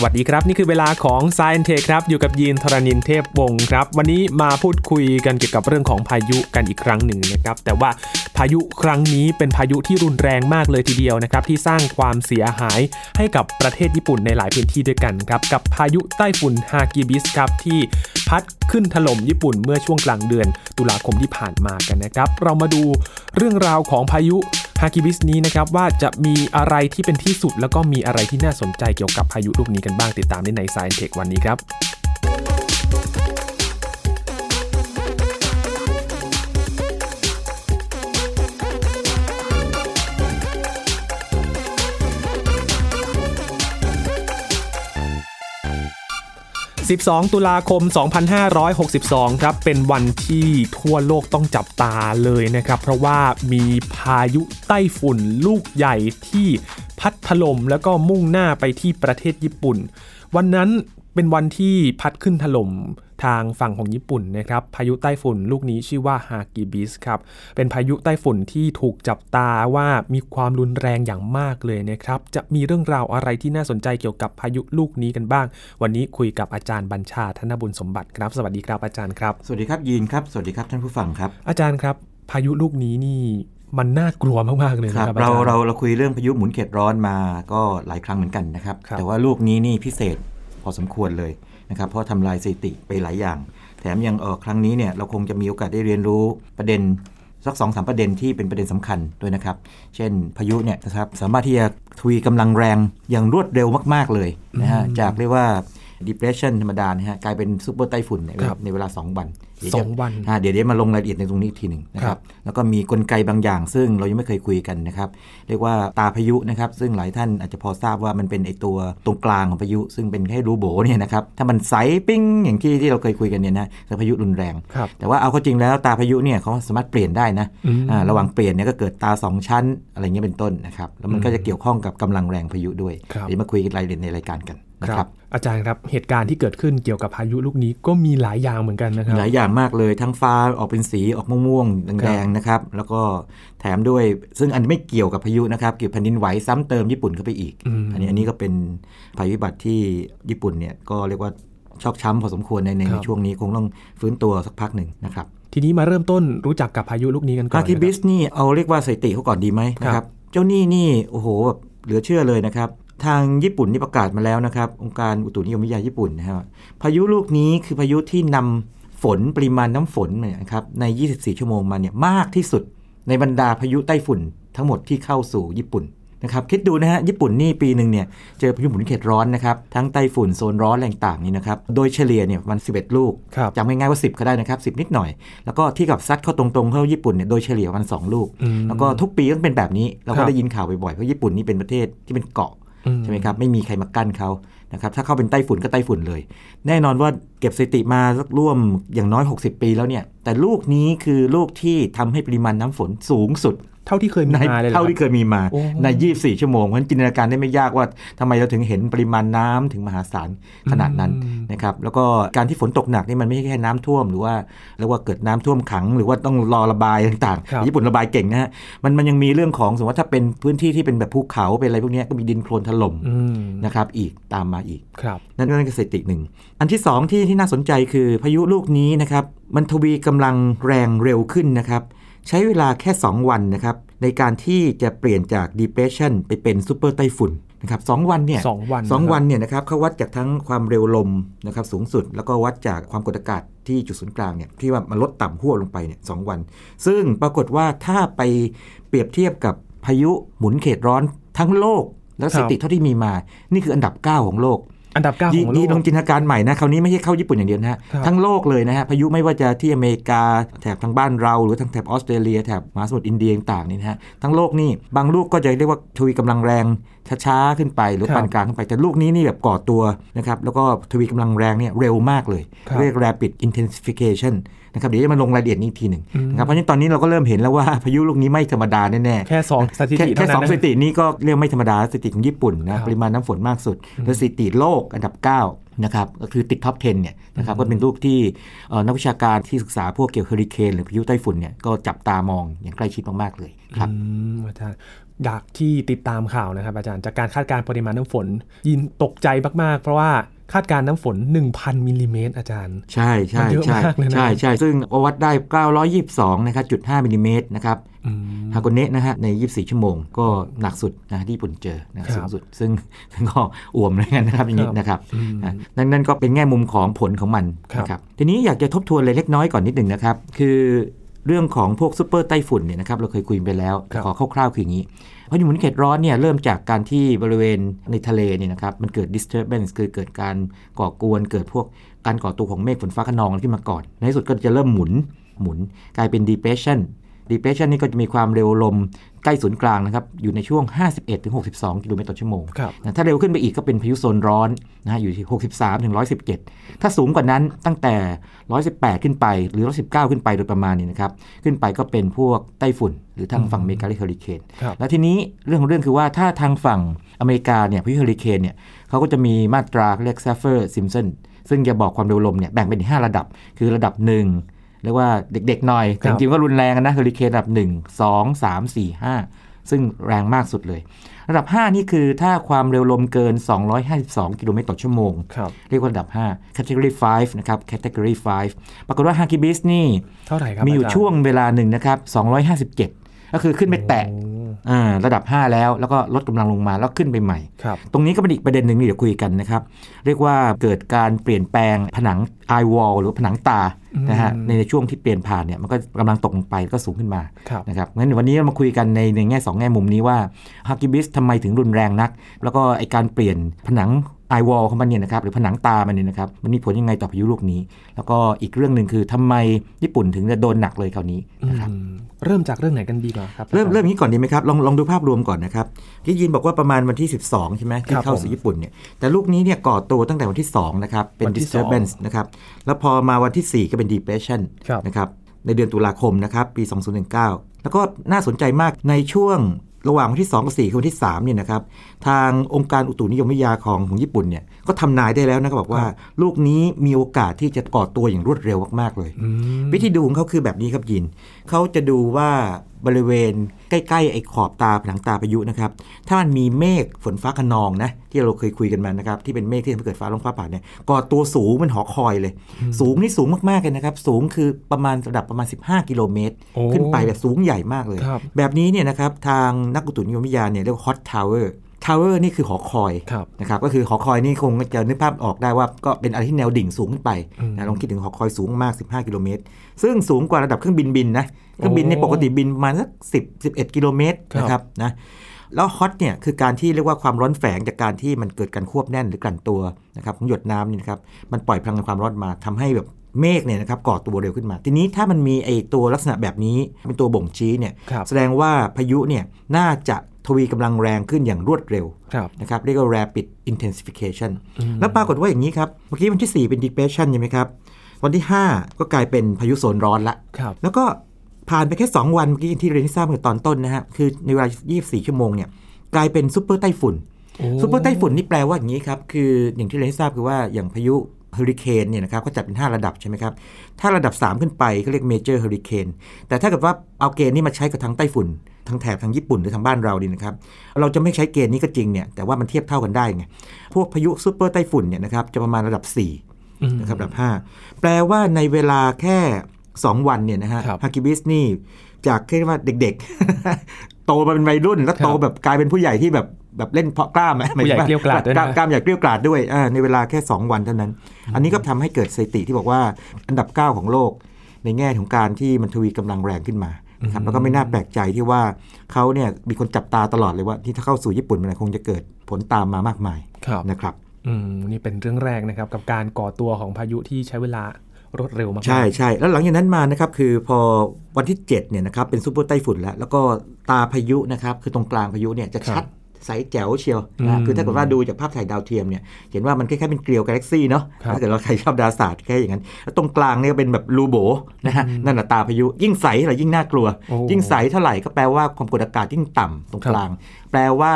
สวัสดีครับ นี่คือเวลาของ s ซ e n t e ครับ อยู่กับยีนทรณินเทพวงศ์ครับ วันนี้มาพูดคุยกันเกี่ยวกับเรื่องของพายุกันอีกครั้งหนึ่งนะครับ แต่ว่าพายุครั้งนี้เป็นพายุที่รุนแรงมากเลยทีเดียวนะครับ ที่สร้างความเสียหายให้กับประเทศญี่ปุ่นในหลายพื้นที่ด้วยกันครับ กับพายุใต้ฝุ่นฮากิบิสครับที่พัดขึ้นถล่มญี่ปุ่นเมื่อช่วงกลางเดือนตุลาคมที่ผ่านมากันนะครับ เรามาดูเรื่องราวของพายุ ฮากิบิสนี้นะครับว่าจะมีอะไรที่เป็นที่สุด แล้วก็มีอะไรที่น่าสนใจเกี่ยวกับพายุลูกนี้กันบ้างติดตามได้ใน Science Tech วันนี้ครับ 12 ตุลาคม 2562 ครับ เป็นวันที่ทั่วโลกต้องจับตาเลยนะครับ เพราะว่ามีพายุไต้ฝุ่นลูกใหญ่ที่พัดถล่มแล้วก็มุ่งหน้าไปที่ประเทศญี่ปุ่น วันนั้นเป็นวันที่พัดขึ้นถล่ม ทางฝั่งของญี่ปุ่นนะครับพายุใต้ฝุ่นลูกนี้ชื่อว่าฮากิบิสครับเป็นพายุใต้ฝุ่นที่ถูกจับตาว่ามีความรุนแรงอย่างมากเลยนะครับจะมีเรื่องราวอะไรที่น่าสนใจเกี่ยวกับพายุลูกนี้กันบ้าง วันนี้คุยกับอาจารย์บัญชาธนบุญสมบัติครับ สวัสดีครับอาจารย์ครับ สวัสดีครับยีนครับสวัสดีครับท่านผู้ฟังครับ อาจารย์ครับ พายุลูกนี้นี่มันน่ากลัวมาก ๆ เลยครับนะครับเราอจย์เราเราคุยเรื่องพายุหมุนเขตร้อนมาก็หลายครั้งเหมือนกันนะครับครับแต่ว่าลูกนี้นี่พิเศษพอสมควรเลย นะครับเพราะทำลายสถิติไปหลายอย่าง แถมยังเออครั้งนี้เนี่ยเราคงจะมีโอกาสได้เรียนรู้ประเด็นสักสองสามประเด็นที่เป็นประเด็นสำคัญด้วยนะครับ เช่นพายุเนี่ยนะครับสามารถที่จะทวีกำลังแรงอย่างรวดเร็วมาก ๆ เลยนะฮะจากเรียกว่า depression ธรรมดานะฮะกลายเป็นซูเปอร์ไต้ฝุ่นในเวลาครับในเวลา2วันเดี๋ยสจะองวันอ่าเดี๋ยวเดี๋ยวมาลงรายละเอียดในตรงนี้อีกทีหนึ่งนะคครัรับบแล้วก็มีกลไกบางอย่าง ซึ่งเรายังไม่เคยคุยกันนะครับเรียกว่าตาพายุนะครับซึ่งหลายท่านอาจจะพอทราบว่ามันเป็นไอตัวตรงกลางของพายุ ซึ่งเป็นแค่รูโบเนี่ยนะครับถ้ามันใสปิ้งอย่างที่ที่เราเคยคุยกันเนี่ยนะจะพายุรุนแรงครับแต่ว่าเอาเข้าจริงแล้วตาพายุเนี่ยเขาสามารถเปลี่ยนได้นะอืมอ่าระหว่างเปลี่ยนเนี่ยก็เกิดตาสองชั้นอะไรเงี้ยเป็นต้นนะครับแล้วมันก็จะเกี่ยวข้องกับกำลังแรงพายุด้วยครับเดี๋ยวมาคุยกันรายละเอียดในรายการกัน นะคครัรับบอาจารย์ครับเหตุการณ์ที่เกิดขึ้นเกี่ยวกับพายุลูกนี้ก็มีหลายอย่างเหมือนกันนะครับหลายอย่างมากเลยทั้งฟ้าออกเป็นสีออกม่วงๆครัแดบงๆนะครับ แล้วก็แถมด้วยซึ่งอันไม่เกี่ยวกับพายุนะครับเกี่ยวกับแผ่นดินไหวซ้ำเติมญี่ปุ่นเข้าไปอีกอืมอันนี้อันนี้ก็เป็นภัยพิบัติที่ญี่ปุ่นเนี่ยก็เรียกว่าชอกช้ำพอสมควรในในครับในช่วงนี้คงต้องฟื้นตัวสักพักหนึ่งนะครับ ทีนี้มาเริ่มต้นรู้จักกับพายุลูกนี้กันก่อนอานะคิครับบิสนี่เอาเรียกว่าสถิติเขาก่อนดีไหมนะคครัรับบเจ้าหนี่นี่โอ้โหแบบเหลือเชื่อเลยนะครับ ทางญี่ปุ่นนี่ประกาศมาแล้วนะครับ องค์การอุตุนิยมวิทยาญี่ปุ่นนะครับพายุลูกนี้คือพายุที่นำฝนปริมาณน้ำฝนเนี่ยนะครับใน 24 ชั่วโมงมาเนี่ยมากที่สุดในบรรดาพายุไต้ฝุ่นทั้งหมดที่เข้าสู่ญี่ปุ่นนะครับคิดดูนะฮะญี่ปุ่นนี่ปีหนึ่งเนี่ยเจอพายุหมุนเขตร้อนนะครับทั้งไต้ฝุ่นโซนร้อนแรงต่างนี่นะครับโดยเฉลี่ยเนี่ยมัน 11 ลูกครับจำง่ายๆว่า 10 ก็ได้นะครับ 10 นิดหน่อย แล้วก็ที่กับซัดเข้าตรงๆเข้าญี่ปุ่นเนี่ยโดยเฉลี่ยวัน 2 ลูกอืมแล้วก็ทุกปีก็เป็นแบบนี้เราครัก็บได้ยินข่าวบ่อยๆเพราะญี่ปุ่นนี่เป็นประเทศที่เป็นเกาะอื ใช่ไหมครับไม่มีใครมากั้นเขานะครับถ้าเข้าเป็นไต้ฝุ่นก็ไต้ฝุ่นเลย แน่นอนว่าเก็บสถิติมาสักร่วมอย่างน้อย 60 ปีแล้วเนี่ยแต่ลูกนี้คือลูกที่ทำให้ปริมาณน้ำฝนสูงสุด เท่าที่เคยมีในมาเลยหรอเท่าครับที่เคยมีมาโอ้ใน 24 ชั่วโมงเพราะฉะนั้นจินตนาการได้ไม่ยากว่าทำไมเราถึงเห็นปริมาณน้ำถึงมหาศาลขนาดนั้นอืมนะครับแล้วก็การที่ฝนตกหนักนี่มันไม่ใช่แค่น้ำท่วมหรือว่าเรียกว่าเกิดน้ำท่วมขัง หรือว่าต้องรอระบายต่างครับๆญี่ปุ่นระบายเก่งนะฮะมันมันยังมีเรื่องของสมมติว่าถ้าเป็นพื้นที่ที่เป็นแบบภูเขาเป็นอะไรพวกเนี้ยก็มีดินโคลนถล่มอืมนะครับอีกตามมาอีกครับนั่นนั่นคือสถิติหนึ่งอันที่สองที่ที่น่าสนใจคือพายุลูกนี้นะครับมันทวีกำลังแรงเร็วขึ้นนะครับ ใช้เวลาแค่ 2 วันนะครับ ในการที่จะเปลี่ยนจาก depression ไปเป็นซูเปอร์ไต้ฝุ่นนะครับสองวันเนี่ยสองวันสองนะครับวันเนี่ยนะครับเขาวัดจากทั้งความเร็วลมนะครับสูงสุด แล้วก็วัดจากความกดอากาศที่จุดศูนย์กลางเนี่ยที่ว่ามันลดต่ำหัวลงไปเนี่ยสองวัน ซึ่งปรากฏว่าถ้าไปเปรียบเทียบกับพายุหมุนเขตร้อนทั้งโลก แล้วสถิติเท่าที่มีมา นี่คืออันดับ 9 ของโลก อันดับเก้าของโลนี่กลองจินตนาการใหม่นะคราวนี้ไม่ใช่เข้าญี่ปุ่นอย่างเดียวนะฮะครับทั้งโลกเลยนะฮะพายุไม่ว่าจะที่อเมริกาแถบทางบ้านเรา หรือทางแถบออสเตรเลียแถบมหาสมุทรอินเดียต่างๆนี่นะฮะทั้งโลกนี่บางลูกก็จะเรียกว่าทวีกำลังแรง ช้าๆขึ้นไปหรือครับปานกลางขึ้นไป แต่ลูกนี้นี่แบบก่อตัวนะครับแล้วก็ทวีกำลังแรงเนี่ยเร็วมากเลยครับเรียก rapid intensification นะครับเดี๋ยวจะมาลงรายละเอียดนี้อีกทีหนึ่งอืมนะครับเพราะฉะนั้นตอนนี้เราก็เริ่มเห็นแล้วว่าพายุลูกนี้ไม่ธรรมดาแน่ๆแค่สองสถิแค่ติแค่เท่าสนั้องนสนะถิตินี้ก็เรียกไม่ธรรมดาสถิติของญี่ปุ่นครันะบปริมาณน้ำฝนมากสุดและสถิติโลกอันดับ 9นะครับก็คือติดท็อป 10 เนี่ยนะครับก็เป็นรูปที่เอ่อนักวิชาการที่ศึกษาพวกเกี่ยวกับเฮอริเคนหรือพายุไต้ฝุ่นเนี่ยก็จับตามองอย่างใกล้ชิดมาก ๆ เลยครับอืมอาจารย์ อยากที่ติดตามข่าวนะครับ อาจารย์จากการคาดการณ์ปริมาณน้ำฝน ยินตกใจมาก ๆ เพราะว่าคาดการณ์น้ำฝน 1,000มิลลิเมตรอาจารย์ ใช่ใช่มันเยอะใช่มากเลยนะใช่ใช่ซึ่งวัดได้ 922 นะครับจุด5มิลลิเมตรนะครับอืมฮาโกเนะนะฮะใน 24 ชั่วโมงก็หนักสุดนะที่ญี่ปุ่นเจอนะครับสูงสุดซึ่งซึ่งก็อ่วมเลยกันนะครับอย่างนี้ครับนะครับอืมอะนั่นนั่นก็เป็นแง่มุมของผลของมันครับนะครับทีนี้อยากจะทบทวนเลยเล็กน้อยก่อนนิดหนึ่งนะครับ คือ เรื่องของพวกซูเปอร์ไต้ฝุ่นเนี่ยนะครับเราเคยคุยไปแล้วครับขอคร่าวๆคืออย่างนี้พายุหมุนเขตร้อนเนี่ยเริ่มจากการที่บริเวณในทะเลเนี่ยนะครับมันเกิด disturbance คือเกิดการก่อกวน เกิดพวกการก่อตัวของเมฆฝนฟ้าขนองขึ้นมาก่อน ในที่สุดก็จะเริ่มหมุนหมุนกลายเป็น depression depression นี่ก็จะมีความเร็วลมใกล้ศูนย์กลางนะครับ อยู่ในช่วง 51-62 กิโลเมตรต่อชั่วโมงครับนะถ้าเร็วขึ้นไปอีกก็เป็นพายุโซนร้อนนะฮะอยู่ที่ 63ถึง117 ถ้าสูงกว่านั้นตั้งแต่ 118 ขึ้นไปหรือ 119 ขึ้นไปโดยประมาณนี้นะครับ ขึ้นไปก็เป็นพวกไต้ฝุ่น หรือทางฝั่งอเมริกาเรียกเฮอริเคนครับแล้วทีนี้เรื่องของเรื่องคือว่าถ้าทางฝั่งอเมริกาเนี่ยพายุเฮอริเคนเนี่ยเขาก็จะมีมาตราเรียก Saffir Simpson ซึ่งจะบอกความเร็วลมเนี่ยแบ่งเป็นอีก5ระดับ คือระดับ 1 เรียกว่าเด็กๆหน่อย แต่จริงๆก็รุนแรงนะเฮอริเคนระดับ 1 2 3 4 5 ซึ่งแรงมากสุดเลย ระดับ 5 นี่คือถ้าความเร็วลมเกิน 252 กิโลเมตรต่อชั่วโมงครับเรียกว่าระดับ 5 category 5 นะครับ category 5 ปรากฏว่าฮากิบิสนี่ เท่าไหร่ครับ มีอยู่าจารช่วงเวลาหนึ่งนะครับ 257 ก็คือขึ้นไปแตะโอ้อ่าระดับ 5 แล้วแล้วก็ลดกำลังลงมาแล้วขึ้นไปใหม่ครับตรงนี้ก็เป็นอีกประเด็นหนึ่งที่เดี๋ยวคุยกันนะครับ เรียกว่าเกิดการเปลี่ยนแปลงผนัง eye wall หรือผนังตาอืมนะฮะในช่วงที่เปลี่ยนผ่านเนี่ยมันก็กำลังตกลงไปก็สูงขึ้นมาครับนะครับงั้นวันนี้เรามาคุยกันในในแง่สองแง่มุมนี้ว่าฮักกิบิสทำไมถึงรุนแรงนัก แล้วก็ไอการเปลี่ยนผนังไอวอลของมันเนี่ยนะครับหรือผนังตามันเนี่ยนะครับมันมีผลยังไงต่อพายุลูกนี้ แล้วก็อีกเรื่องหนึ่งคือทำไมญี่ปุ่นถึงจะโดนหนักเลยคราวนี้นะครับอืม เริ่มจากเรื่องไหนกันดีกว่าครับ เริ่มอาจารย์เริ่มอย่างนี้ก่อนดีไหมครับ ลองลองดูภาพรวมก่อนนะครับที่ยินบอกว่าประมาณวันที่ 12 ใช่ไหมที่ครับเข้าผมสู่ญี่ปุ่นเนี่ย แต่ลูกนี้เนี่ยก่อตัวตั้งแต่วันที่ 2 นะครับ เป็นวันที่ disturbance นะครับ แล้วพอมาวันที่ 4 ก็เป็น depression ครับนะครับ ในเดือนตุลาคมนะครับ ปี 2019 แล้วก็น่าสนใจมากในช่วงระหว่างวันที่2กับ4คือวันที่3เนี่ยนะครับ ทางองค์การอุตุนิยมวิทยาของของญี่ปุ่นเนี่ย ก็ทำนายได้แล้วนะครับบอกว่า ลูกนี้มีโอกาสที่จะก่อตัวอย่างรวดเร็วมากๆเลยอืมวิธีดูของเขาคือแบบนี้ครับยินเขาจะดูว่าบริเวณใกล้ๆไอ้ขอบตาผนังตาพายุนะครับ ถ้ามันมีเมฆฝนฟ้าขนองนะ ที่เราเคยคุยกันมานะครับ ที่เป็นเมฆที่ทำให้เกิดฟ้าร้องฟ้าผ่าเนี่ยก่อตัวสูงเป็นหอคอยเลย สูงนี่สูงมากๆเลยนะครับ สูงคือประมาณระดับประมาณ 15 กิโลเมตรโอ้ขึ้นไปแบบสูงใหญ่มากเลยครับแบบนี้เนี่ยนะครับทางนักอุตุนิยมวิทยาเนี่ยเรียกว่า hot tower tower นี่คือหอคอยครับนะครับก็คือหอคอยนี่คงจะนึกภาพออกได้ว่าก็เป็นอะไรที่แนวดิ่งสูงขึ้นไปอืมนะลองคิดถึงหอคอยสูงมาก 15 กิโลเมตร ซึ่งสูงกว่าระดับเครื่องบินบินนะเครื่องบินในยโอ้ปกติบินประมาณสัก10 11 กิโลเมตรครับนะครับนะแล้วฮอตเนี่ยคือการที่เรียกว่าความร้อนแฝงจากการที่มันเกิดการควบแน่นหรือกลั่นตัวนะครับของหยดน้ำนี่นะครับมันปล่อยพลังงานความร้อนมาทำให้แบบเมฆเนี่ยนะครับก่อตัวเร็วขึ้นมา ทีนี้ถ้ามันมีไอตัวลักษณะแบบนี้เป็นตัวบ่งชี้เนี่ยครับแสดงว่าพายุเนี่ยน่าจะ ทวีกำลังแรงขึ้นอย่างรวดเร็วครับนะครับเรียกว่า rapid intensification อืมแล้วปรากฏว่าอย่างนี้ครับ เมื่อกี้วันที่ 4 เป็น depression ใช่ไหมครับ วันที่ 5 ก็กลายเป็นพายุโซนร้อนละครับแล้วก็ผ่านไปแค่ 2 วันเมื่อกี้ที่เรียนที่ทราบเมื่อตอนต้นนะฮะคือในเวลา 24 ชั่วโมงเนี่ยกลายเป็นซูเปอร์ไต้ฝุ่นโอ้ซูเปอร์ไต้ฝุ่นนี่แปลว่าอย่างนี้ครับคืออย่างที่เรียนที่ทราบคือว่าอย่างพายุเฮอริเคนเนี่ยนะครับก็จัดเป็น 5 ระดับใช่ไหมครับ ถ้าระดับ 3 ขึ้นไปเขาเรียก major hurricane แต่ถ้าเกิดว่าเอาเกณฑ์นี้มาใช้กับทางไต้ฝุ่น ทางแถบทางญี่ปุ่นหรือทางบ้านเราดีนะครับ เราจะไม่ใช้เกณฑ์นี้ก็จริงเนี่ยแต่ว่ามันเทียบเท่ากันได้ไงพวกพายุซูเปอร์ไต้ฝุ่นเนี่ยนะครับจะประมาณระดับ4อืมนะครับระดับ 5 แปลว่าในเวลาแค่ 2 วันเนี่ยนะฮะครับฮากิบิสนี่จากแค่ว่าเด็กๆ โตมาเป็นวัยรุ่น แล้วโตครับแบบกลายเป็นผู้ใหญ่ที่แบบแบบเล่นเพาะกล้ามอะผู้ใหญ่มถึงเกลี้ยวกล่อมด้วยนะกล้ามใหญ่เกลี้ยวกล่อมด้วยอ่าในเวลาแค่ 2 วันเท่านั้น อันนี้ก็ทำให้เกิดสถิติที่บอกว่าอันดับ 9 ของโลก ในแง่ของการที่มันทวีกำลังแรงขึ้นมา นะครับแล้วก็ไม่น่าแปลกใจที่ว่าเขาเนี่ยมีคนจับตาตลอดเลยว่าที่ถ้าเข้าสู่ญี่ปุ่นมันคงจะเกิดผลตามมามากมายครับนะครับอืมนี่เป็นเรื่องแรกนะครับกับการก่อตัวของพายุที่ใช้เวลารวดเร็วมากๆใช่ใช่แล้วหลังจากนั้นมานะครับคือพอวันที่7เนี่ยนะครับเป็นซูเปอร์ไต้ฝุ่นแล้ว แล้วก็ตาพายุนะครับคือตรงกลางพายุเนี่ยจะชัด ใสแจ๋วเชียวนะอืมคือถ้าเกิดว่าดูจากภาพถ่ายดาวเทียมเนี่ยเห็นว่ามันคล้ายๆเป็นเกลียวกาแล็กซี่เนาะครับถ้าเกิดเราใครชอบดาราศาสตร์แค่อย่างนั้น แล้วตรงกลางเนี่ยเป็นแบบรูโบนะฮะนั่นแหละตาพายุ ยิ่งใสเท่าไหร่ยิ่งน่ากลัวโอ้ยิ่งใสเท่าไหร่ก็แปลว่าความกดอากาศยิ่งต่ำตรงกลาง แปลว่า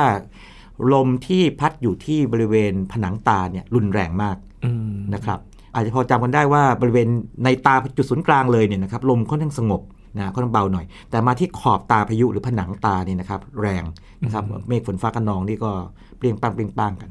ลมที่พัดอยู่ที่บริเวณผนังตาเนี่ยรุนแรงมากอืมนะครับอาจจะพอจำกันได้ว่าบริเวณในตาจุดศูนย์กลางเลยเนี่ยนะครับลมค่อนข้างสงบ นะก็ต้องเบาหน่อย แต่มาที่ขอบตาพายุหรือผนังตานี่นะครับแรงนะครับเมฆฝนฟ้ากันนองนี่ก็เปรียงปังเปรียงปังกัน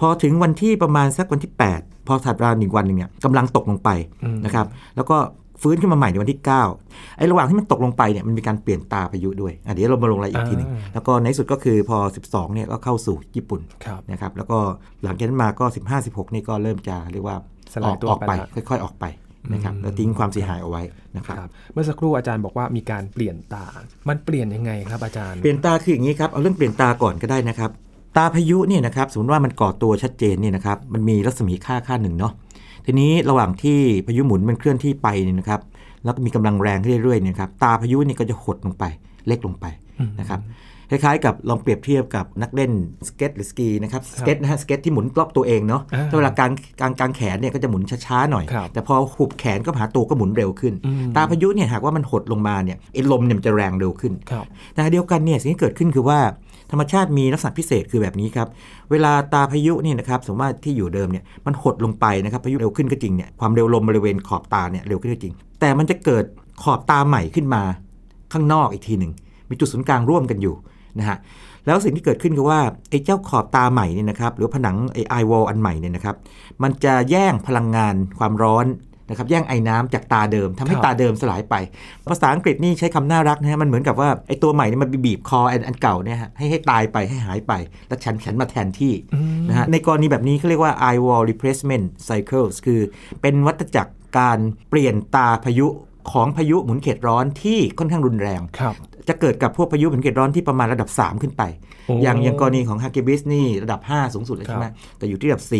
พอถึงวันที่ประมาณสักวันที่ 8 พอถัดมาหนึ่งวันหนึ่งเนี่ยกำลังตกลงไปอืมนะครับแล้วก็ฟื้นขึ้นมาใหม่ในวันที่ 9 ไอ้ระหว่างที่มันตกลงไปเนี่ยมันมีการเปลี่ยนตาพายุด้วยอะเดี๋ยวเรามาลงรายละเอียดอีกทีหนึงอ่าแล้วก็ในที่สุดก็คือพอ 12เนี่ยก็เข้าสู่ญี่ปุ่นครับนะครับ แล้วก็หลังจากนั้นมาก็ 15 16 นี่ก็เริ่มจะเรียกว่าสลายตัวออกไปไปละค่อย ๆ ออกไป นะครับอืมแล้วทิ้งความเสียหายเอาไว้นะครับครับเมื่อสักครู่อาจารย์บอกว่ามีการเปลี่ยนตา มันเปลี่ยนยังไงครับอาจารย์ เปลี่ยนตาคืออย่างนี้ครับเอาเรื่องเปลี่ยนตาก่อนก็ได้นะครับ ตาพายุเนี่ยนะครับสมมติว่ามันก่อตัวชัดเจนเนี่ยนะครับมันมีรัศมีค่าค่าหนึ่งเนาะทีนี้ระหว่างที่พายุหมุนมันเคลื่อนที่ไปเนี่ยนะครับแล้วก็มีกำลังแรงขึ้นเรื่อยๆเนี่ยครับตาพายุนี่ก็จะหดลงไปเล็กลงไปนะครับ คล้ายๆ กับลองเปรียบเทียบกับนักเล่นสเก็ตหรือสกีนะครับสเก็ตนะฮะสเก็ตที่หมุนรอบตัวเองเนาะอ่าถ้าเวลากางกางกางแขนเนี่ยก็จะหมุนช้าๆหน่อยครับแต่พอหุบแขนก็หาตัวก็หมุนเร็วขึ้นอืมตาพายุเนี่ยหากว่ามันหดลงมาเนี่ยไอ้ลมเนี่ยมันจะแรงเร็วขึ้นครับแต่เดียวกันเนี่ยสิ่งที่เกิดขึ้นคือว่าธรรมชาติมีลักษณะพิเศษคือแบบนี้ครับ เวลาตาพายุเนี่ยนะครับสมมติว่าที่อยู่เดิมเนี่ยมันหดลงไปนะครับพายุเร็วขึ้นก็จริงเนี่ยความเร็วลมบริเวณขอบตาเนี่ยเร็วขึ้นก็จริง แต่มันจะเกิดขอบตาใหม่ขึ้นมาข้างนอกอีกทีหนึ่งมีจุดศูนย์กลางร่วมกันอยู่ นะฮะแล้วสิ่งที่เกิดขึ้นคือว่าไอ้เจ้าขอบตาใหม่เนี่ยนะครับหรือผนังไอ้ไอวอลอันใหม่เนี่ยนะครับมันจะแย่งพลังงานความร้อนนะครับแย่งไอ้น้ำจากตาเดิมทำให้ครับตาเดิมสลายไป ภาษาอังกฤษนี่ใช้คำน่ารักนะฮะมันเหมือนกับว่าไอ้ตัวใหม่นี่มันบีบคออันอันเก่าเนี่ยฮะให้ให้ตายไปให้หายไป แล้วฉันฉันมาแทนที่อืมนะฮะในกรณีแบบนี้เขาเรียกว่า eye wall replacement cycles คือเป็นวัฏจักรการเปลี่ยนตาพายุของพายุหมุนเขตร้อนที่ค่อนข้างรุนแรงครับ จะเกิดกับพวกพายุหมุนเขตร้อนที่ประมาณระดับ 3 ขึ้นไปโอ้อย่างอย่างกรณีของฮาเกบิสนี่ระดับ 5 สูงสุดเลยครับใช่ไหมแต่อยู่ที่ระดับ 4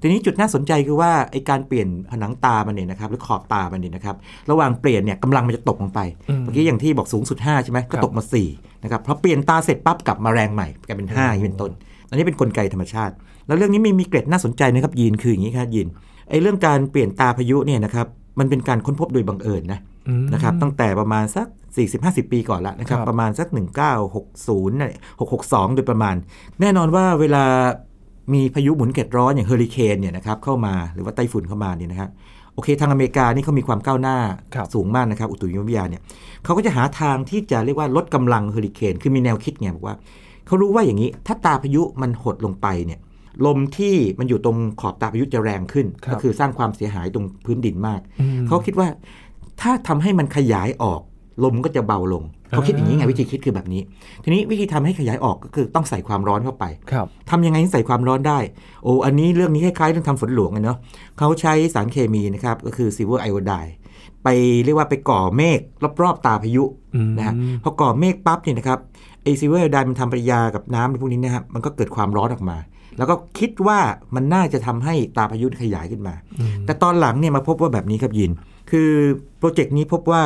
ทีนี้จุดน่าสนใจคือว่าไอการเปลี่ยนผนังตามันเนี่ยนะครับหรือขอบตามันเนี่ยนะครับระหว่างเปลี่ยนเนี่ยกำลังมันจะตกลงไปอืมเมื่อกี้อย่างที่บอกสูงสุด 5 ใช่ไหมก็ครับตกมา4นะครับเพราะเปลี่ยนตาเสร็จปั๊บกลับมาแรงใหม่กลายเป็น5อย่างนี้เป็นต้น อันนี้เป็นกลไกธรรมชาติ แล้วเรื่องนี้มีมีเกร็ดน่าสนใจนะครับยีนคืออย่างนี้ครับยีนไอเรื่องการเปลี่ยนตาพายุเนี่ยนะครับมันเป็นการค้นพบโดยบังเอิญนะอืม นะครับตั้งแต่ประมาณสัก 40-50 ปีก่อนละนะครับครับประมาณสัก 1960น่ะ662 โดยประมาณ แน่นอนว่าเวลามีพายุหมุนเขตร้อนอย่างเฮอริเคนเนี่ยนะครับเข้ามาหรือว่าไต้ฝุ่นเข้ามาเนี่ยนะครับโอเคทางอเมริกานี่เขามีความก้าวหน้าครับสูงมากนะครับอุตุนิยมวิทยาเนี่ยเขาก็จะหาทางที่จะเรียกว่าลดกำลังเฮอริเคนคือมีแนวคิดไงบอกว่าเขารู้ว่าอย่างนี้ถ้าตาพายุมันหดลงไปเนี่ยลมที่มันอยู่ตรงขอบตาพายุจะแรงขึ้นครับก็คือสร้างความเสียหายตรงพื้นดินมากอืมเขาคิดว่า ถ้าทำให้มันขยายออกลมก็จะเบาลงเขาคิดอย่างนี้ไงวิธีคิดคือแบบนี้ ทีนี้วิธีทำให้ขยายออกก็คือต้องใส่ความร้อนเข้าไปครับทำยังไงให้ใส่ความร้อนได้ โอ้อันนี้เรื่องนี้คล้ายๆเรื่องทำฝนหลวงอะเนาะเขาใช้สารเคมีนะครับก็คือ silver iodide ไปเรียกว่าไปก่อเมฆรอบๆตาพายุอืมนะฮะพอก่อเมฆปั๊บเนี่ยนะครับไอ silver iodide มันทำปฏิกิริยากับน้ำในพวกนี้นะครับมันก็เกิดความร้อนออกมา แล้วก็คิดว่ามันน่าจะทำให้ตาพายุขยายขึ้นมาอืมแต่ตอนหลังเนี่ยมาพบว่าแบบนี้ครับยิน คือโปรเจกต์นี้พบว่า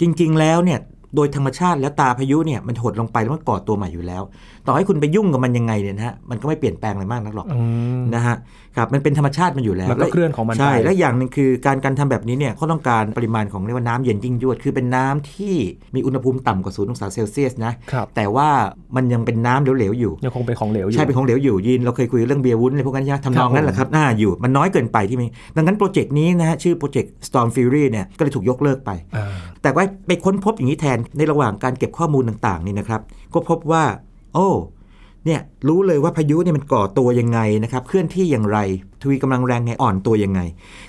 จริง ๆ แล้วเนี่ย โดยธรรมชาติแล้วตาพายุเนี่ยมันหดลงไปแล้วมันก่อตัวใหม่อยู่แล้ว ต่อให้คุณไปยุ่งกับมันยังไงเนี่ยนะฮะมันก็ไม่เปลี่ยนแปลงอะไรมากนักหรอกอืมนะฮะครับมันเป็นธรรมชาติมันอยู่แล้วมันก็เคลื่อนของมันใช่ไปและอย่างหนึ่งคือการการทำแบบนี้เนี่ยเขาต้องการปริมาณของเรียกว่าน้ำเย็นยิ่งยวด คือเป็นน้ำที่มีอุณหภูมิต่ำกว่าศูนย์องศาเซลเซียสนะครับแต่ว่ามันยังเป็นน้ำเหลวๆอยู่ยังคงเป็นของเหลวอยู่ใช่เป็นของเหลวอยู่ยินเราเคยคุยเรื่องเบียร์วุ้นอะไรพวกนั้นใช่ไหมทำนองนั้นแหละครับน่าอยู่มันน้อยเกินไปที่มีดังนั้นโปรเจกต์นี้นะฮะชื่อโปรเจกต์ Storm Fury เนี่ยก็เลยถูกยกเลิกไปอ่าแต่ว่าไปค้นพบอย่างนี้แทนในระหว่างการเก็บข้อมูลต่างๆนี่นะครับ ก็พบว่า โอ้เนี่ยรู้เลยว่าพายุเนี่ยมันก่อตัวยังไงนะครับเคลื่อนที่อย่างไร ทวีกำลังแรงไงอ่อนตัวยังไง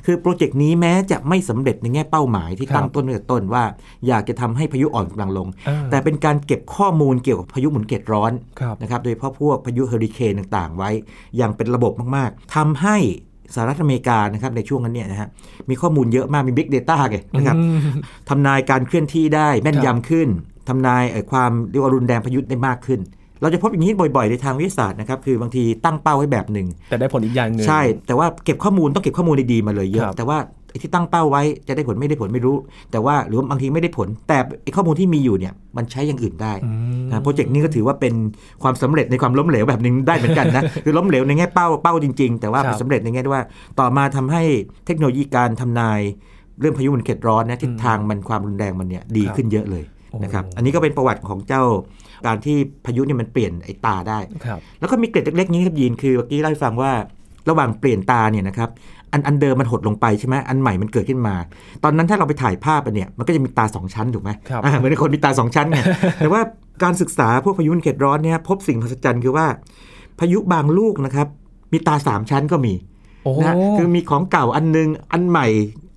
คือโปรเจกต์นี้แม้จะไม่สำเร็จในแง่เป้าหมายที่ครับตั้งต้นไว้แต่ต้นว่า อยากจะทำให้พายุอ่อนกำลังลงอ่าแต่เป็นการเก็บข้อมูลเกี่ยวกับพายุหมุนเขตร้อนครับนะครับโดยเฉพาะพวกพายุเฮอริเคนต่างๆ ไว้อย่างเป็นระบบมากๆทำให้ สหรัฐอเมริกานะครับในช่วงนั้นเนี่ยนะฮะมีข้อมูลเยอะมากมี Big Data ไงนะครับอืมทำนายการเคลื่อนที่ได้แม่นยำขึ้นทำนายเอ่อความเรียกว่ารุนแรงพายุได้มากขึ้น เราจะพบอย่างนี้บ่อยๆ ในทางวิทยาศาสตร์นะครับคือบางทีตั้งเป้าไว้แบบหนึ่งแต่ได้ผลอีกอย่างหนึ่งใช่ แต่ว่าเก็บข้อมูลต้องเก็บข้อมูลดีๆมาเลยเยครัอะบแต่ว่าไอ้ ที่ตั้งเป้าไว้จะได้ผลไม่ได้ผลไม่รู้ แต่ว่าหรือว่าบางทีไม่ได้ผล แต่ไอ้ข้อมูลที่มีอยู่เนี่ยมันใช้อย่างอื่นได้อืมนะโปรเจกต์นี้ก็ถือว่าเป็นความสำเร็จในความล้มเหลวแบบหนึ่งได้เหมือนกันนะคือล้มเหลวในแง่เป้าเป้าจริง ๆ แต่ว่าครับเป็นสำเร็จในแง่ที่ว่า ต่อมาทำให้เทคโนโลยีการทำนายเรื่องพายุหมุนเขตร้อนนะทิศทางมันความรุนแรงมันเนี่ยดีครับขึ้นเยอะเลยโอ้นะครับอันนี้ก็เป็นประวัติของเจ้าการที่พายุเนี่ยมันเปลี่ยนไอ้ตาได้ครับแล้วก็มีเกร็ดเล็กๆนี้ครับยีนคือเมื่อกี้เล่าให้ฟังว่าระหว่างเปลี่ยนตาเนี่ยนะครับ อันอันเดิมมันหดลงไปใช่ไหมอันใหม่มันเกิดขึ้นมา ตอนนั้นถ้าเราไปถ่ายภาพอะเนี่ยมันก็จะมีตาสองชั้นถูกไหมครับอ่าเหมือนคนมีตาสองชั้นไงแต่ว่าการศึกษาพวกพายุเขตร้อนเนี่ยพบสิ่งมหัศจรรย์คือว่า พายุบางลูกนะครับ มีตาสามชั้นก็มีโอ้นะคือมีของเก่าอันนึงอันใหม่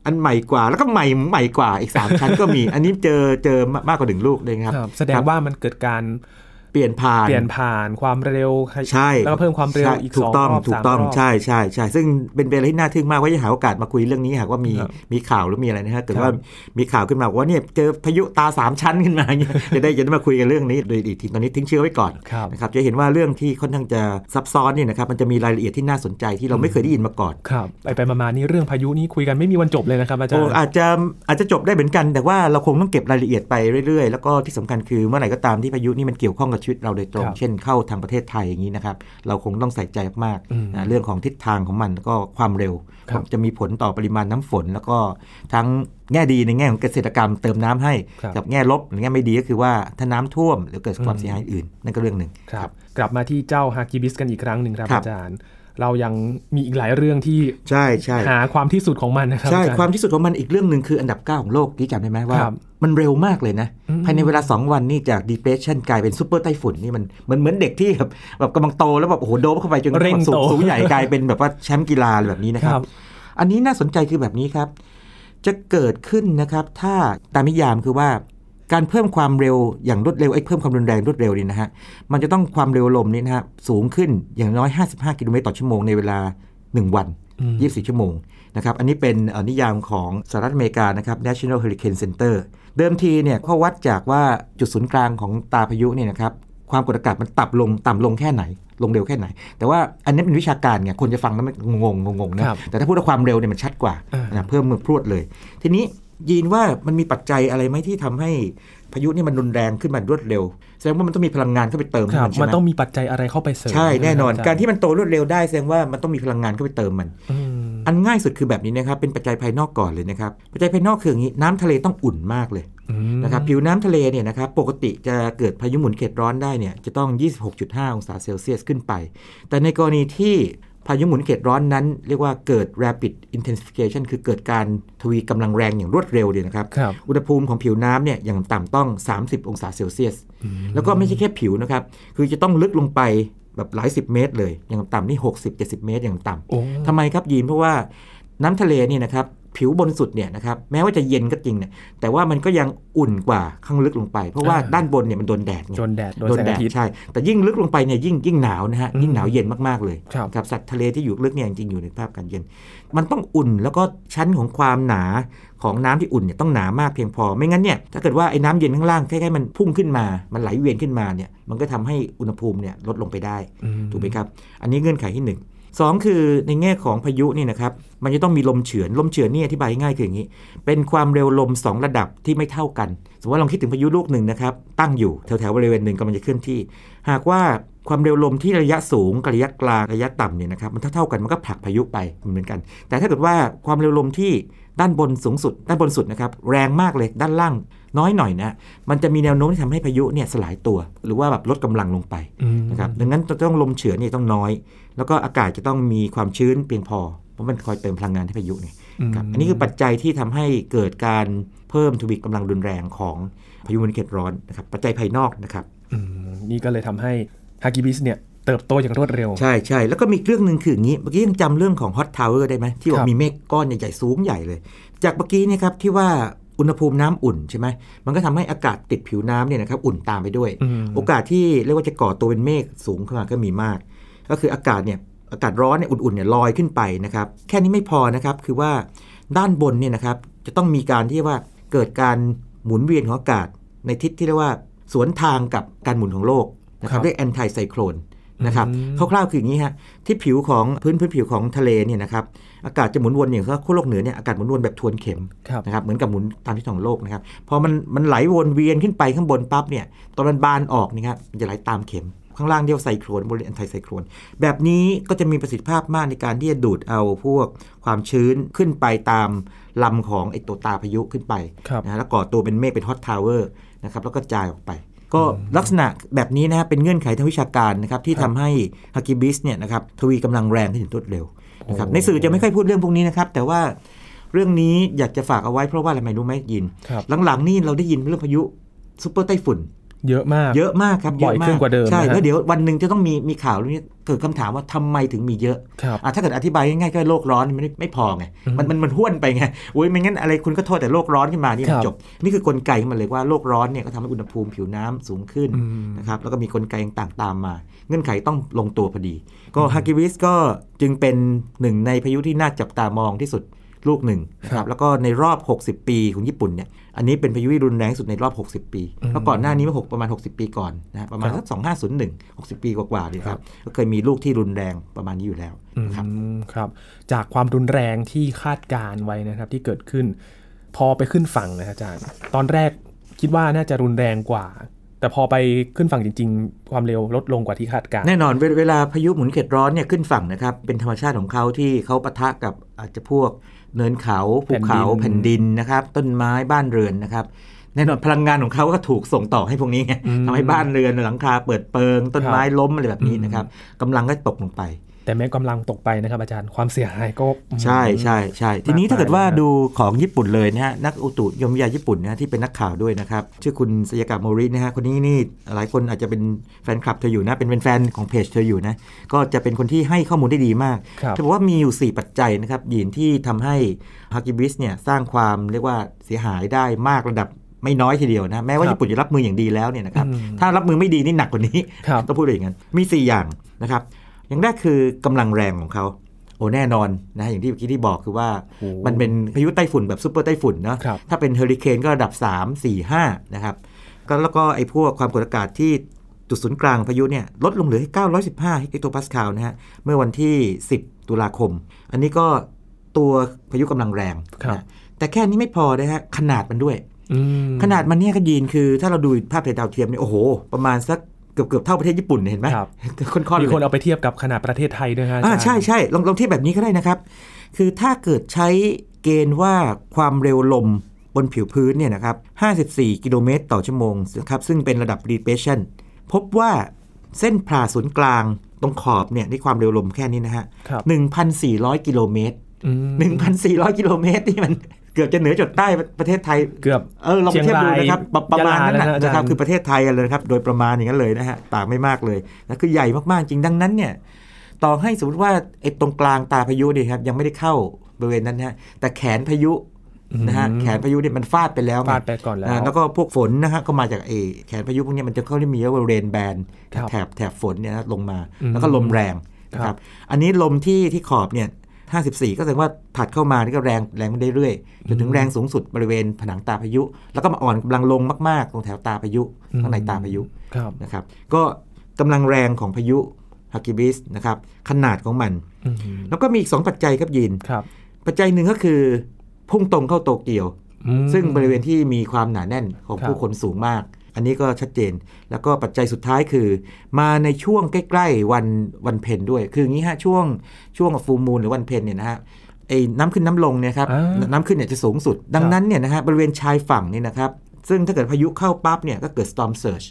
อันใหม่กว่าแล้วก็ใหม่ใหม่กว่าอีกสามชั้นก็มี อันนี้เจอเจอมากกว่าหนึ่งลูกเลยครับครับแสดงว่ามันเกิดการเปลี่ยนผ่านเปลี่ยนผ่านความเร็วใช่แล้วก็เพิ่มความเร็วใช่อีกถูสกองต้องรอบถูกสามต้องรอบใช่ใช่ใช่ซึ่งเป็นเป็นอะไรที่น่าทึ่งมากว่าจะหาโอกาสมาคุยเรื่องนี้หากว่ามีครับมีข่าวหรือมีอะไรนะฮะเกิดครับว่ามีข่าวขึ้นมาว่าเนี่ยเจอพายุตาสามชั้นขึ้นมาเนี่ยจะได้จะได้มาคุยกันเรื่องนี้โดยอีกทีตอนนี้ทิ้งเชื้อไว้ก่อนครับนะครับจะเห็นว่าเรื่องที่ค่อนข้างจะซับซ้อนเนี่ยนะครับมันจะมีรายละเอียดที่น่าสนใจที่เราไม่เคยได้ยินมาก่อนครับไปไปมาๆนี่เรื่องพายุนี่คุยกันไม่มีวันจบเลยนะครับอาจารโอ้ย์อาจจะอาจจะจบได้เหมือนกัน แต่ว่าเราคงต้องเก็บรายละเอียดไปเรื่อยๆ แล้วก็ที่สำคัญคือเมื่อไหร่ก็ตามที่พายุนี่มันเกี่ยวข้องกับชีวิตเราโดยตรงครับเช่นเข้าทางประเทศไทยอย่างนี้นะครับเราคงต้องใส่ใจมากอืมๆนะเรื่องของทิศทางของมันแล้วก็ความเร็วครับจะมีผลต่อปริมาณน้ำฝน แล้วก็ทั้งแง่ดีในแง่ของเกษตรกรรมเติมน้ำให้ครับกับแง่ลบหรือแง่ไม่ดีก็คือว่าถ้าน้ำท่วมหรือเกิดความอืมเสียหายอื่นนั่นก็เรื่องหนึ่งครับ กลับมาที่เจ้าฮากิบิสกันอีกครั้งหนึ่งครับครับอาจารย์ เรายังมีอีกหลายเรื่องที่ใช่ใช่หาความที่สุดของมันนะครับใช่อาจารย์ความที่สุดของมันอีกเรื่องหนึ่งคืออันดับ 9 ของโลกที่จำได้ไหมว่าครับมันเร็วมากเลยนะอืมภายในเวลา 2 วันนี่จาก depression กลายเป็นซูเปอร์ไต้ฝุ่นนี่มันเหมือนเหมือนเด็กที่แบบแบบกำลังโตแล้วแบบโอ้โหโดบเข้าไปจนเร่งสูโตงสูงใหญ่กลายเป็นแบบว่าแชมป์กีฬาอะไรแบบนี้นะคครัรับบอันนี้น่าสนใจคือแบบนี้ครับ จะเกิดขึ้นนะครับ ถ้าตามนิยามคือว่า การเพิ่มความเร็วอย่างรวดเร็วไอ้เพิ่มความรุนแรงรวดเร็วนี่นะฮะมันจะต้องความเร็วลมนี่นะฮะสูงขึ้นอย่างน้อย 55 กิโลเมตรต่อชั่วโมงในเวลา 1 วันอืม24 ชั่วโมงนะครับอันนี้เป็นเอ่อนิยามของสหรัฐอเมริกานะครับ National Hurricane Center เดิมทีเนี่ยเขาวัดจากว่าจุดศูนย์กลางของตาพายุเนี่ยนะครับความกดอากาศมันต่ำลงต่ำลงแค่ไหน ลงเร็วแค่ไหน แต่ว่าอันนี้เป็นวิชาการไงคนจะฟังแล้วมันงงงงๆนะครับแต่ถ้าพูดว่าความเร็วเนี่ยมันชัดกว่าอ่านนะเพิ่มมือพรวดเลย ทีนี้ ยีนว่ามันมีปัจจัยอะไรไหมที่ทำให้พายุนี่มันรุนแรงขึ้นมารวดเร็วแสดงว่ามันต้องมีพลังงานเข้าไปเติมคให้รับมันใช่มันไหมต้องมีปัจจัยอะไรเข้าไปเสริมใช่แน่นอนะคบการที่มันโตรวดเร็วได้แสดงว่ามันต้องมีพลังงานเข้าไปเติมมันอืมอันง่ายสุดคือแบบนี้นะครับเป็นปัจจัยภายนอกก่อนเลยนะครับปัจจัยภายนอกคืออย่างนี้น้ำทะเลต้องอุ่นมากเลยอืมนะครับผิวน้ำทะเลเนี่ยนะครับปกติจะเกิดพายุหมุนเขตร้อนได้เนี่ยจะต้อง 26.5 องศาเซลเซียสขึ้นไป แต่ในกรณีที่ พายุหมุนเขตร้อนนั้นเรียกว่าเกิด rapid intensification คือเกิดการทวีกำลังแรงอย่างรวดเร็วเนี่ยนะครับครับอุณหภูมิของผิวน้ำเนี่ยอย่างต่ำต้อง 30 องศาเซลเซียส แล้วก็ไม่ใช่แค่ผิวนะครับ คือจะต้องลึกลงไปแบบหลายสิบเมตรเลย อย่างต่ำนี่ 60-70 เมตรอย่างต่ำโอ้ทำไมครับยีนเพราะว่าน้ำทะเลเนี่ยนะครับ ผิวบนสุดเนี่ยนะครับแม้ว่าจะเย็นก็จริงเนี่ยแต่ว่ามันก็ยังอุ่นกว่าข้างลึกลงไป เพราะว่าด้านบนเนี่ยมันโดนแดดไงโดนแดดโดนโดนแสงแดอาดทิตย์ใช่ แต่ยิ่งลึกลงไปเนี่ยยิ่งยิ่งหนาวนะฮะอืมยิ่งหนาวเย็นมากๆเลยครับกับสัตว์ทะเลที่อยู่ลึกเนี่ยจริงๆอยู่ในภาพการเย็น มันต้องอุ่นแล้วก็ชั้นของความหนาของน้ำที่อุ่นเนี่ยต้องหนามากเพียงพอ ไม่งั้นเนี่ยถ้าเกิดว่าไอ้น้ำเย็นข้างล่างแค่ๆมันพุ่งขึ้นมา มันไหลเวียนขึ้นมาเนี่ยมันก็ทำให้อุณหภูมิเนี่ยลดลงไปได้อืมถูกไหมครับ อันนี้เงื่อนไขที่1 2 คือในแง่ของพายุนี่นะครับมันจะต้องมีลมเฉือนลมเฉือนนี่อธิบายง่ายคืออย่างนี้ เป็นความเร็วลม 2 ระดับที่ไม่เท่ากัน สมมติว่าลองคิดถึงพายุลูกหนึ่งนะครับตั้งอยู่แถวๆบริเวณหนึ่งกำลังจะเคลื่อนที่ หากว่าความเร็วลมที่ระยะสูงกับระยะกลางระยะต่ำเนี่ยนะครับมันเท่าๆกันมันก็ผลักพายุไปเหมือนกัน แต่ถ้าเกิดว่าความเร็วลมที่ด้านบนสูงสุด ด้านบนสุดนะครับแรงมากเลยด้านล่างน้อยหน่อยนะมันจะมีแนวโน้มที่ทำให้พายุเนี่ยสลายตัว หรือว่าแบบลดกำลังลงไปนะครับดังนั้นต้องลมเฉือนนี่ต้องน้อย แล้วก็อากาศจะต้องมีความชื้นเพียงพอ เพราะมันคอยเติมพลังงานให้พายุไงครับอืมอันนี้คือปัจจัยที่ทำให้เกิดการเพิ่มทวีกำลังรุนแรงของพายุหมุนเขตร้อนนะครับปัจจัยภายนอกนะครับอืมนี่ก็เลยทำให้ฮากิบิสเนี่ยเติบโตอย่างรวดเร็ว ใช่ใช่แล้วก็มีอีกเรื่องหนึ่งคืออย่างนี้ เมื่อกี้ยังจำเรื่องของ hot tower ได้ไหมที่บอกครับมีเมฆก้อนใหญ่ๆสูงใหญ่เลย จากเมื่อกี้เนะครับที่ว่าอุณหภูมิน้ำอุ่นใช่ไหมมันก็ทำให้อากาศติดผิวน้ำเนี่ยนะครับอุ่นตามไปด้วยอืมโอกาสที่เรียกว่าจะก่อตัวเป็นเมฆสูงขึ้นมาก็มีมาก ก็คืออากาศเนี่ยอากาศร้อนเนี่ยอุ่นๆเนี่ยลอยขึ้นไปนะครับแค่นี้ไม่พอนะครับคือว่าด้านบนเนี่ยนะครับจะต้องมีการที่ว่าเกิดการหมุนเวียนของอากาศ ในทิศที่เรียกว่าสวนทางกับการหมุนของโลกนะครับครับเรียกแอนตี้ไซโคลนนะครับอืมคร่าวๆคืออย่างนี้ฮะที่ผิวของพื้นพื้นผิวของทะเลเนี่ยนะครับอากาศจะหมุนวนอย่างขั้วโลกเหนือเนี่ยอากาศหมุนวนแบบทวนเข็มครับนะครับเหมือนกับหมุนตามทิศทางของโลกนะครับพอมันมันไหลวนเวียนขึ้นไปข้างบนปั๊บเนี่ยตอนมันบานออกนี่ครับมันจะไหลตามเข็ม ข้างล่างเรียกว่าไซโคลนบริเวณแอนติไซโคลนแบบนี้ก็จะมีประสิทธิภาพมากในการที่จะดูดเอาพวกความชื้นขึ้นไปตามลำของไอตัวตาพายุขึ้นไปครับนะฮะแล้วก่อตัวเป็นเมฆเป็น hot tower นะครับแล้วก็กระจายออกไป ก็ลักษณะแบบนี้นะฮะเป็นเงื่อนไขทางวิชาการนะครับที่ครับทำให้ฮักกิบิสเนี่ยนะครับทวีกำลังแรงขึ้นอย่างรวดเร็วนะครับโอ้ในสื่อจะไม่ค่อยพูดเรื่องพวกนี้นะครับ แต่ว่าเรื่องนี้อยากจะฝากเอาไว้เพราะว่าอะไรไม่รู้ไหมยินครับหลังๆนี่เราได้ยินเรื่องพายุซุปเปอร์ไต้ฝุ่น เยอะมาก เยอะมากครับบ่อยะมขึ้นกว่าเดิมใช่นะฮะแล้วเดี๋ยววันหนึ่งจะต้องมีมีข่าวเรื่องนี้เกิดคำถามว่าทำไมถึงมีเยอะครับอะถ้าเกิดอธิบายง่ายๆก็โลกร้อนมันไม่ไม่พอไงอืมมันมันมันห้วนไปไงอุ้ยไม่งั้นอะไรคุณก็โทษแต่โลกร้อนขึ้นมานี่ครัมันบจบ นี่คือกลไกของมันเลยว่าโลกร้อนเนี่ยก็ทำให้อุณหภูมิผิวน้ำสูงขึ้นอืมนะครับแล้วก็มีกลไกต่างๆตามมา เงื่อนไขต้องลงตัวพอดี ก็ฮากิวิสก็จึงเป็นหนึ่งในพายุที่น่าจับตามองที่สุด ลูกหนึ่งนะคครัรับบแล้วก็ในรอบ 60 ปีของญี่ปุ่นเนี่ยอันนี้เป็นพายุที่รุนแรงที่สุดในรอบ 60 ปีอืมแล้วก่อนหน้านี้เมื่อหกประมาณ 60 ปีก่อนนะฮะประมาณครัสับก2501 60 ปีกว่าๆเนี่ยคครัรับบก็เคยมีลูกที่รุนแรงประมาณนี้อยู่แล้วนะครับอืมครับจากความรุนแรงที่คาดการณ์ไว้นะครับที่เกิดขึ้น พอไปขึ้นฝั่งนะอาจารย์ ตอนแรกคิดว่าน่าจะรุนแรงกว่าแต่พอไปขึ้นฝั่งจริง ๆ ความเร็วลดลงกว่าที่คาดการณ์แน่นอนเวเวลาพายุหมุนเขตร้อนเนี่ยขึ้นฝั่งนะครับ เป็นธรรมชาติของเขาที่เขาปะทะกับอาจจะพวก เนินเขาภูเขาแผ่แผ่นนดิดินนนะครับ ต้นไม้บ้านเรือนนะครับแน่นอนพลังงานของเขาก็ถูกส่งต่อให้พวกนี้ไงอืมทำให้บ้านเรือนหลังคาเปิดเปิง ต้นไม้ครับล้มอะไรแบบนี้อืมนะครับกำลังก็ตกลงไป แต่แม้กำลังตกไปนะครับอาจารย์ความเสียหายก็ใช่ใช่ใช่ทีนี้มากมายถ้าเกิดว่าเลยนะดูของญี่ปุ่นเลยนะฮะนักอุตุนิยมวิทยาญี่ปุ่นนะฮะที่เป็นนักข่าวด้วยนะครับ ชื่อคุณสยากะโมรินะฮะคนนี้นี่หลายคนอาจจะเป็นแฟนคลับเธออยู่นะเป็นเป็นแฟนของเพจเธออยู่นะ ก็จะเป็นคนที่ให้ข้อมูลได้ดีมากครับเธอบอกว่ามีอยู่ 4 ปัจจัยนะครับยินที่ทำให้ฮากิบิสเนี่ยสร้างความเรียกว่าเสียหายได้มากระดับไม่น้อยทีเดียวนะแม้ว่าครับญี่ปุ่นจะรับมืออย่างดีแล้วเนี่ยนะครับอืมถ้ารับมือไม่ดีนี่หนักกว่านี้ครับต้องพูดอย่างนั้นมี 4 อย่างนะครับ อย่างแรกคือกำลังแรงของเขาโอ้แน่นอนนะอย่างที่เมื่อกี้ที่บอกคือว่าโอ้มันเป็นพายุไต้ฝุ่นแบบซูเปอร์ไต้ฝุ่นเนาะครับถ้าเป็นเฮอริเคนก็ระดับ 3 4 5 นะครับก็แล้วก็ไอ้พวกความกดอากาศที่จุดศูนย์กลางพายุเนี่ยลดลงเหลือแค่915เฮกโตปาสคาลนะฮะเมื่อวันที่ 10 ตุลาคม อันนี้ก็ตัวพายุกำลังแรงครับนะแต่แค่นี้ไม่พอนะฮะขนาดมันด้วยอืมขนาดมันเนี่ยก็ยินคือ ถ้าเราดูภาพถ่ายดาวเทียมเนี่ยโอ้โห ประมาณสัก เกือบเกือบเท่าประเทศญี่ปุ่นเนี่ยเห็นไหมครับค่อนๆมีเลยคนเอาไปเทียบกับขนาดประเทศไทยด้วยฮะอ่าอาจารย์ใช่ใช่ลองลองเทียบแบบนี้ก็ได้นะครับ คือถ้าเกิดใช้เกณฑ์ว่าความเร็วลมบนผิวพื้นเนี่ยนะครับ 54 กิโลเมตรต่อชั่วโมงนะครับซึ่งเป็นระดับ depression พบว่าเส้นผ่าศูนย์กลางตรงขอบเนี่ยที่ความเร็วลมแค่นี้นะฮะครับ1,400 กิโลเมตรอืม1,400 กิโลเมตรนี่มัน เกือบจะเหนือจดใต้ประเทศไทยเกือบเออลองไปเทียบดูนะครับประประมาณนั้นนะยะลานะฮะอาจารย์นะครับคือประเทศไทยกันเลยนะครับโดยประมาณอย่างนั้นเลยนะฮะต่างไม่มากเลยนะคือใหญ่มากๆจริงดังนั้นเนี่ยต่อให้สมมติว่าไอ้ตรงกลางตาพายุเนี่ยครับยังไม่ได้เข้าบริเวณนั้นนะฮะแต่แขนพายุนะฮะอืมแขนพายุเนี่ยมันฟาดไปแล้วไงฟาดไปก่อนแล้วอ่าแล้วก็พวกฝนนะฮะก็มาจากเออแขนพายุพวกเนี้ยมันจะเข้าได้มีเรียกว่าเรนแบนครับแถบแถบฝนเนี่ยนะลงมาอืมแล้วก็ลมแรงนะคครัรับบอันนี้ลมที่ที่ขอบเนี่ย 54 ก็แสดงว่าผัดเข้ามานี่ก็แรงแรงมาได้เรื่อยจนถึงแรงสูงสุดบริเวณผนังตาพายุ แล้วก็มาอ่อนกำลังลงมากๆ ตรงแถวตาพายุข้างในตาพายุครับนะครับ ก็กำลังแรงของพายุฮากิบิสนะครับขนาดของมันอืมแล้วก็มีอีกสองปัจจัยครับยินครับปัจจัยหนึ่งก็คือพุ่งตรงเข้าโตเกียวอืมซึ่งบริเวณที่มีความหนาแน่นของครับผู้คนสูงมาก อันนี้ก็ชัดเจน แล้วก็ปัจจัยสุดท้ายคือ มาในช่วงใกล้ๆวันวันเพ็ญด้วย คืออย่างนี้ฮะช่วงช่วงฟูมูลหรือวันเพ็ญเนี่ยนะฮะไอ้น้ำขึ้นน้ำลงเนี่ยครับอ่าน้ำขึ้นเนี่ยจะสูงสุด ดังนั้นเนี่ยนะฮะบริเวณชายฝั่งนี่นะครับซึ่งถ้าเกิดพายุเข้าปั๊บเนี่ยก็เกิด storm surge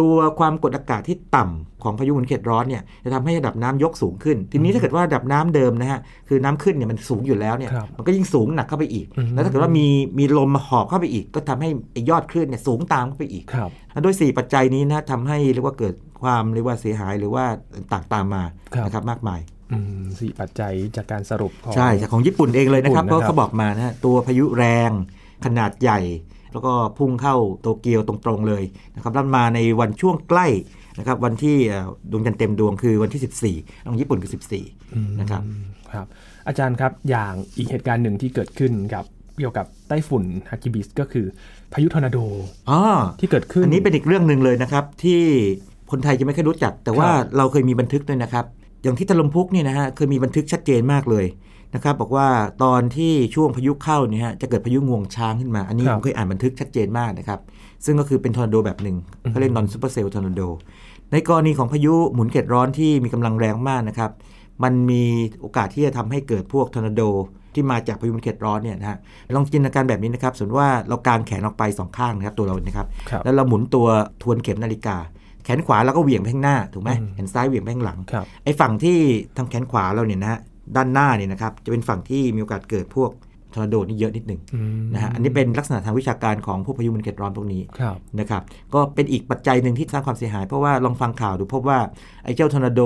ตัวความกดอากาศที่ต่ำของพายุหมุนเขตร้อนเนี่ยจะทำให้ระดับน้ำยกสูงขึ้น ทีนี้ถ้าเกิดว่าระดับน้ำเดิมนะฮะคือน้ำขึ้นเนี่ยมันสูงอยู่แล้วเนี่ยครับมันก็ยิ่งสูงหนักเข้าไปอีกอืมแล้วถ้าเกิดว่ามีมีลมมาหอบเข้าไปอีก ก็ทำให้ไอ้ยอดคลื่นเนี่ยสูงตามเข้าไปอีกครับโดย4 ปัจจัยนี้นะทำให้เรียกว่าเกิดความเรียกว่าเสียหายหรือว่าต่างตามมาครับนะครับมากมายอืมสี่ปัจจัยจากการสรุปของใช่จากของญี่ปุ่นเองเลยนะครับญี่ปุ่ก็นนะครับเขาบอกมานะฮะตัวพายุแรงขนาดใหญ่ แล้วก็พุ่งเข้าโตเกียวตรงๆเลยนะครับแล้วมาในวันช่วงใกล้นะครับวันที่เอ่อดวงจันทร์เต็มดวงคือวันที่ 14ของญี่ปุ่นคือ 14นะครับอืมครับ อาจารย์ครับอย่างอีกเหตุการณ์หนึ่งที่เกิดขึ้นกับเกี่ยวกับไต้ฝุ่นฮากิบิสก็คือพายุทอร์นาโดอ๋อที่เกิดขึ้น อันนี้เป็นอีกเรื่องหนึ่งเลยนะครับ ที่คนไทยจะไม่ค่อยรู้จัก แต่ว่าครับเราเคยมีบันทึกด้วยนะครับ อย่างที่ตะลุมพุกเนี่ยนะฮะเคยมีบันทึกชัดเจนมากเลย นะครับบอกว่าตอนที่ช่วงพายุเข้าเนี่ยฮะจะเกิดพายุงวงช้างขึ้นมา อันนี้ครับผมเคยอ่านบันทึกชัดเจนมากนะครับ ซึ่งก็คือเป็นทอร์นาโดแบบหนึ่งเขาเรียก non-supercell tornado ในกรณีของพายุหมุนเขตร้อนที่มีกำลังแรงมากนะครับ มันมีโอกาสที่จะทำให้เกิดพวกทอร์นาโดที่มาจากพายุหมุนเขตร้อนเนี่ยนะฮะลองจินตนาการแบบนี้นะครับสมมติว่าเรากางแขนออกไปสองข้างนะครับตัวเรานะครับครับแล้วเราหมุนตัวทวนเข็มนาฬิกาแขนขวาเราก็เหวี่ยงไปข้างหน้าถูกไหมอืมแขนซ้ายเหวี่ยงไปข้างหลังครับไอ้ฝั่งที่ทางแขนขวาเราเนี่ยนะฮะ ด้านหน้าเนี่ยนะครับจะเป็นฝั่งที่มีโอกาสเกิดพวกทอร์นาโดนี่เยอะนิดหนึ่งอืมนะฮะอันนี้เป็นลักษณะทางวิชาการของพวกพายุหมุนเขตร้อนพวกนี้ครับนะครับก็เป็นอีกปัจจัยหนึ่งที่สร้างความเสียหาย เพราะว่าลองฟังข่าวดูพบว่าไอ้เจ้าทอร์นาโด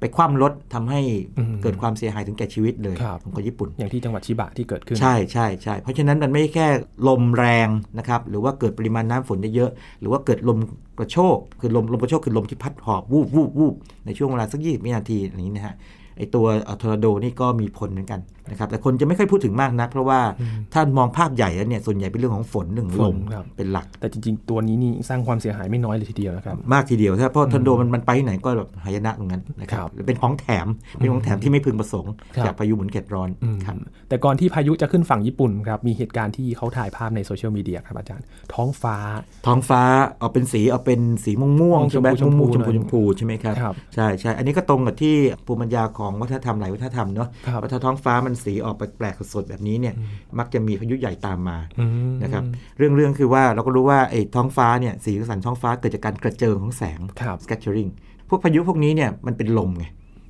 ไปคว่ำรถทำให้อืมเกิดความเสียหายถึงแก่ชีวิตเลยครับของคนญี่ปุ่น อย่างที่จังหวัดชิบะที่เกิดขึ้น ใช่ใช่ใช่เพราะฉะนั้นมันไม่แค่ลมแรงนะครับหรือว่าเกิดปริมาณน้ำฝนเยอะๆหรือว่าเกิดลมกระโชกคือลมลมกระโชกคือลมที่พัดหอบวูบวูบวูบในช่วงเวลาสักยี่สิบวินาทีอย่างนี้นะฮะ ไอตัวทอร์นาโดนี่ก็มีผลเหมือนกันนะครับแต่คนจะไม่ค่อยพูดถึงมากนัก เพราะว่าถ้ามองภาพใหญ่แล้วเนี่ยส่วนใหญ่เป็นเรื่องของฝนหนึ่งลมฝนครับเป็นหลัก แต่จริง ๆ ตัวนี้นี่สร้างความเสียหายไม่น้อยเลยทีเดียวนะครับมากทีเดียวถ้าเพราะทอร์นาโดมันมันไปที่ไหนก็แบบหายนะตรงนั้นนะครับครับหรือเป็นของแถมเป็นของแถมที่ไม่พึงประสงค์ครับจากพายุหมุนเขตร้อนอืมครับแต่ก่อนที่พายุจะขึ้นฝั่งญี่ปุ่นครับมีเหตุการณ์ที่เขาถ่ายภาพในโซเชียลมีเดียครับอาจารย์ ท้องฟ้า ท้องฟ้าเอาเป็นสีเอาเป็นสีม่วงม่วงม่วงใช่ไหมชมพูม่วงๆชชมมพูพูชมพูใช่ไหมครับครับใช่ใช่อันนี้ก็ตรงกับที่ภูมิปัญญาของวัฒนธรรมหลายวัฒนธรรมเนาะครับว่าถ้าท้องฟ้ามันสีออกแปลกๆสดๆแบบนี้เนี่ยมักจะมีพายุใหญ่ตามมาอืมนะครับเรื่องเรื่องคือว่าเราก็รู้ว่าไอ้ท้องฟ้าเนี่ยสีสันท้องฟ้าเกิดจากการกระเจิงของแสงครับ scattering พวกพายุพวกนี้เนี่ยมันเป็นลมไง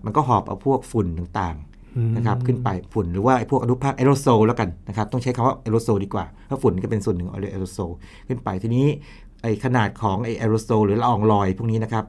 มันก็หอบเอาพวกฝุ่นต่างอืมๆนะครับขึ้นไปฝุ่นหรือว่าไอ้พวกอนุภาคแอโรโซลแล้วกันนะครับต้องใช้คำว่าแอโรโซลดีกว่าเพราะฝุ่นก็เป็นส่วนหนึ่งของแอโรโซลขึ้นไปทีนี้ไอ้ขนาดของไอ้แอโรโซลหรือละอองลอยพวกนี้นะครับ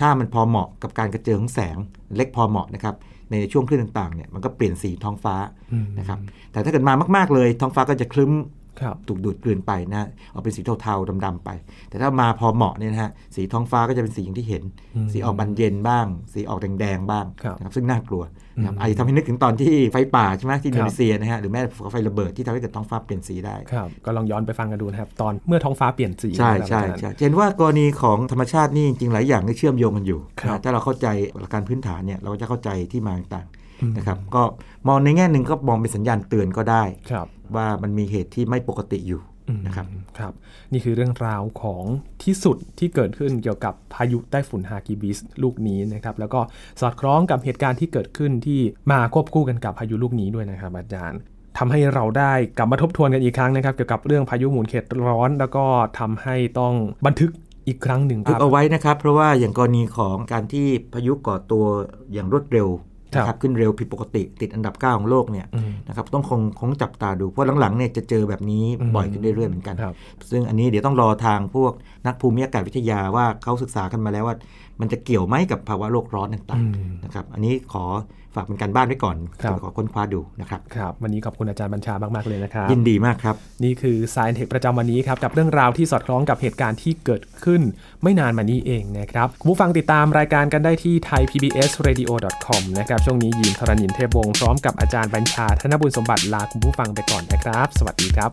ถ้ามันพอเหมาะกับการกระเจิงของแสงเล็กพอเหมาะนะครับในช่วงคลื่นต่างๆเนี่ยมันก็เปลี่ยนสีท้องฟ้าอืมนะครับแต่ถ้าเกิดมามาก ๆเลยท้องฟ้าก็จะครึ้ม ครับถูกดูดกลืนไปนะออกเป็นสีเทาๆดำๆไป แต่ถ้ามาพอเหมาะเนี่ยนะฮะสีท้องฟ้าก็จะเป็นสีอย่างที่เห็นอืมสีออกบานเย็นบ้าง สีออกแดงๆบ้างครับนะครับซึ่งน่ากลัวนะครับอืมอาจจะทำให้นึกถึงตอนที่ไฟป่าใช่ไหมที่อินคโดรับนีเซียนะฮะหรือแม้แต่ภูเขาไฟระเบิดที่ทำให้เกิดท้องฟ้าเปลี่ยนสีได้ครับก็ลองย้อนไปฟังกันดูนะครับตอนเมื่อท้องฟ้าเปลี่ยนสีใช่นะครับใช่อาจารย์ใช่เห็นว่ากรณีของธรรมชาตินี่จริงๆหลายอย่างนี่เชื่อมโยงกันอยู่ครับนะถ้าเราเข้าใจหลักการพื้นฐานเนี่ยเราก็จะเข้าใจที่มาต่างอืมๆ นะครับก็มองในแง่หนึ่งก็มองเป็นสัญญาณเตือนก็ได้ครับว่ามันมีเหตุที่ไม่ปกติอยู่นะครับอืมครับนี่คือเรื่องราวของที่สุดที่เกิดขึ้นเกี่ยวกับพายุไต้ฝุ่นฮากิบิสลูกนี้นะครับแล้วก็สอดคล้องกับเหตุการณ์ที่เกิดขึ้นที่มาควบคู่กันกับพายุลูกนี้ด้วยนะครับอาจารย์ทำให้เราได้กลับมาทบทวนกันอีกครั้งนะครับ เกี่ยวกับเรื่องพายุหมุนเขตร้อน แล้วก็ทำให้ต้องบันทึกอีกครั้งหนึ่งคทึกรับเอาไว้นะครับ เพราะว่าอย่างกรณีของการที่พายุก่อตัวอย่างรวดเร็วครับ นะครับขึ้นเร็วผิดปกติติดอันดับ 9 ของโลกเนี่ยอืมนะครับต้องคงคงจับตาดู เพราะหลังๆเนี่ยจะเจอแบบนี้อืมบ่อยขึ้นเรื่อยๆเหมือนกันครับซึ่งอันนี้เดี๋ยวต้องรอทางพวกนักภูมิอากาศวิทยาว่าเขาศึกษากันมาแล้วว่า มันจะเกี่ยวไหมกับภาวะโลกร้อนต่างอืมๆนะครับอันนี้ขอฝากเป็นการบ้านไว้ก่อนครับขอค้นคว้าดูนะครับครับวันนี้ขอบคุณอาจารย์บัญชามาก ๆ เลยนะครับ ยินดีมากครับ นี่คือ Science Tech ประจำวันนี้ครับ กับเรื่องราวที่สอดคล้องกับเหตุการณ์ที่เกิดขึ้น ไม่นานมานี้เองนะครับคุณผู้ฟังติดตามรายการกันได้ที่ thaipbsradio.com นะครับช่วงนี้ยินทรณินเทพวงศ์พร้อมกับอาจารย์บัญชาธนบุญสมบัติลาคุณผู้ฟังไปก่อนนะครับ สวัสดีครับ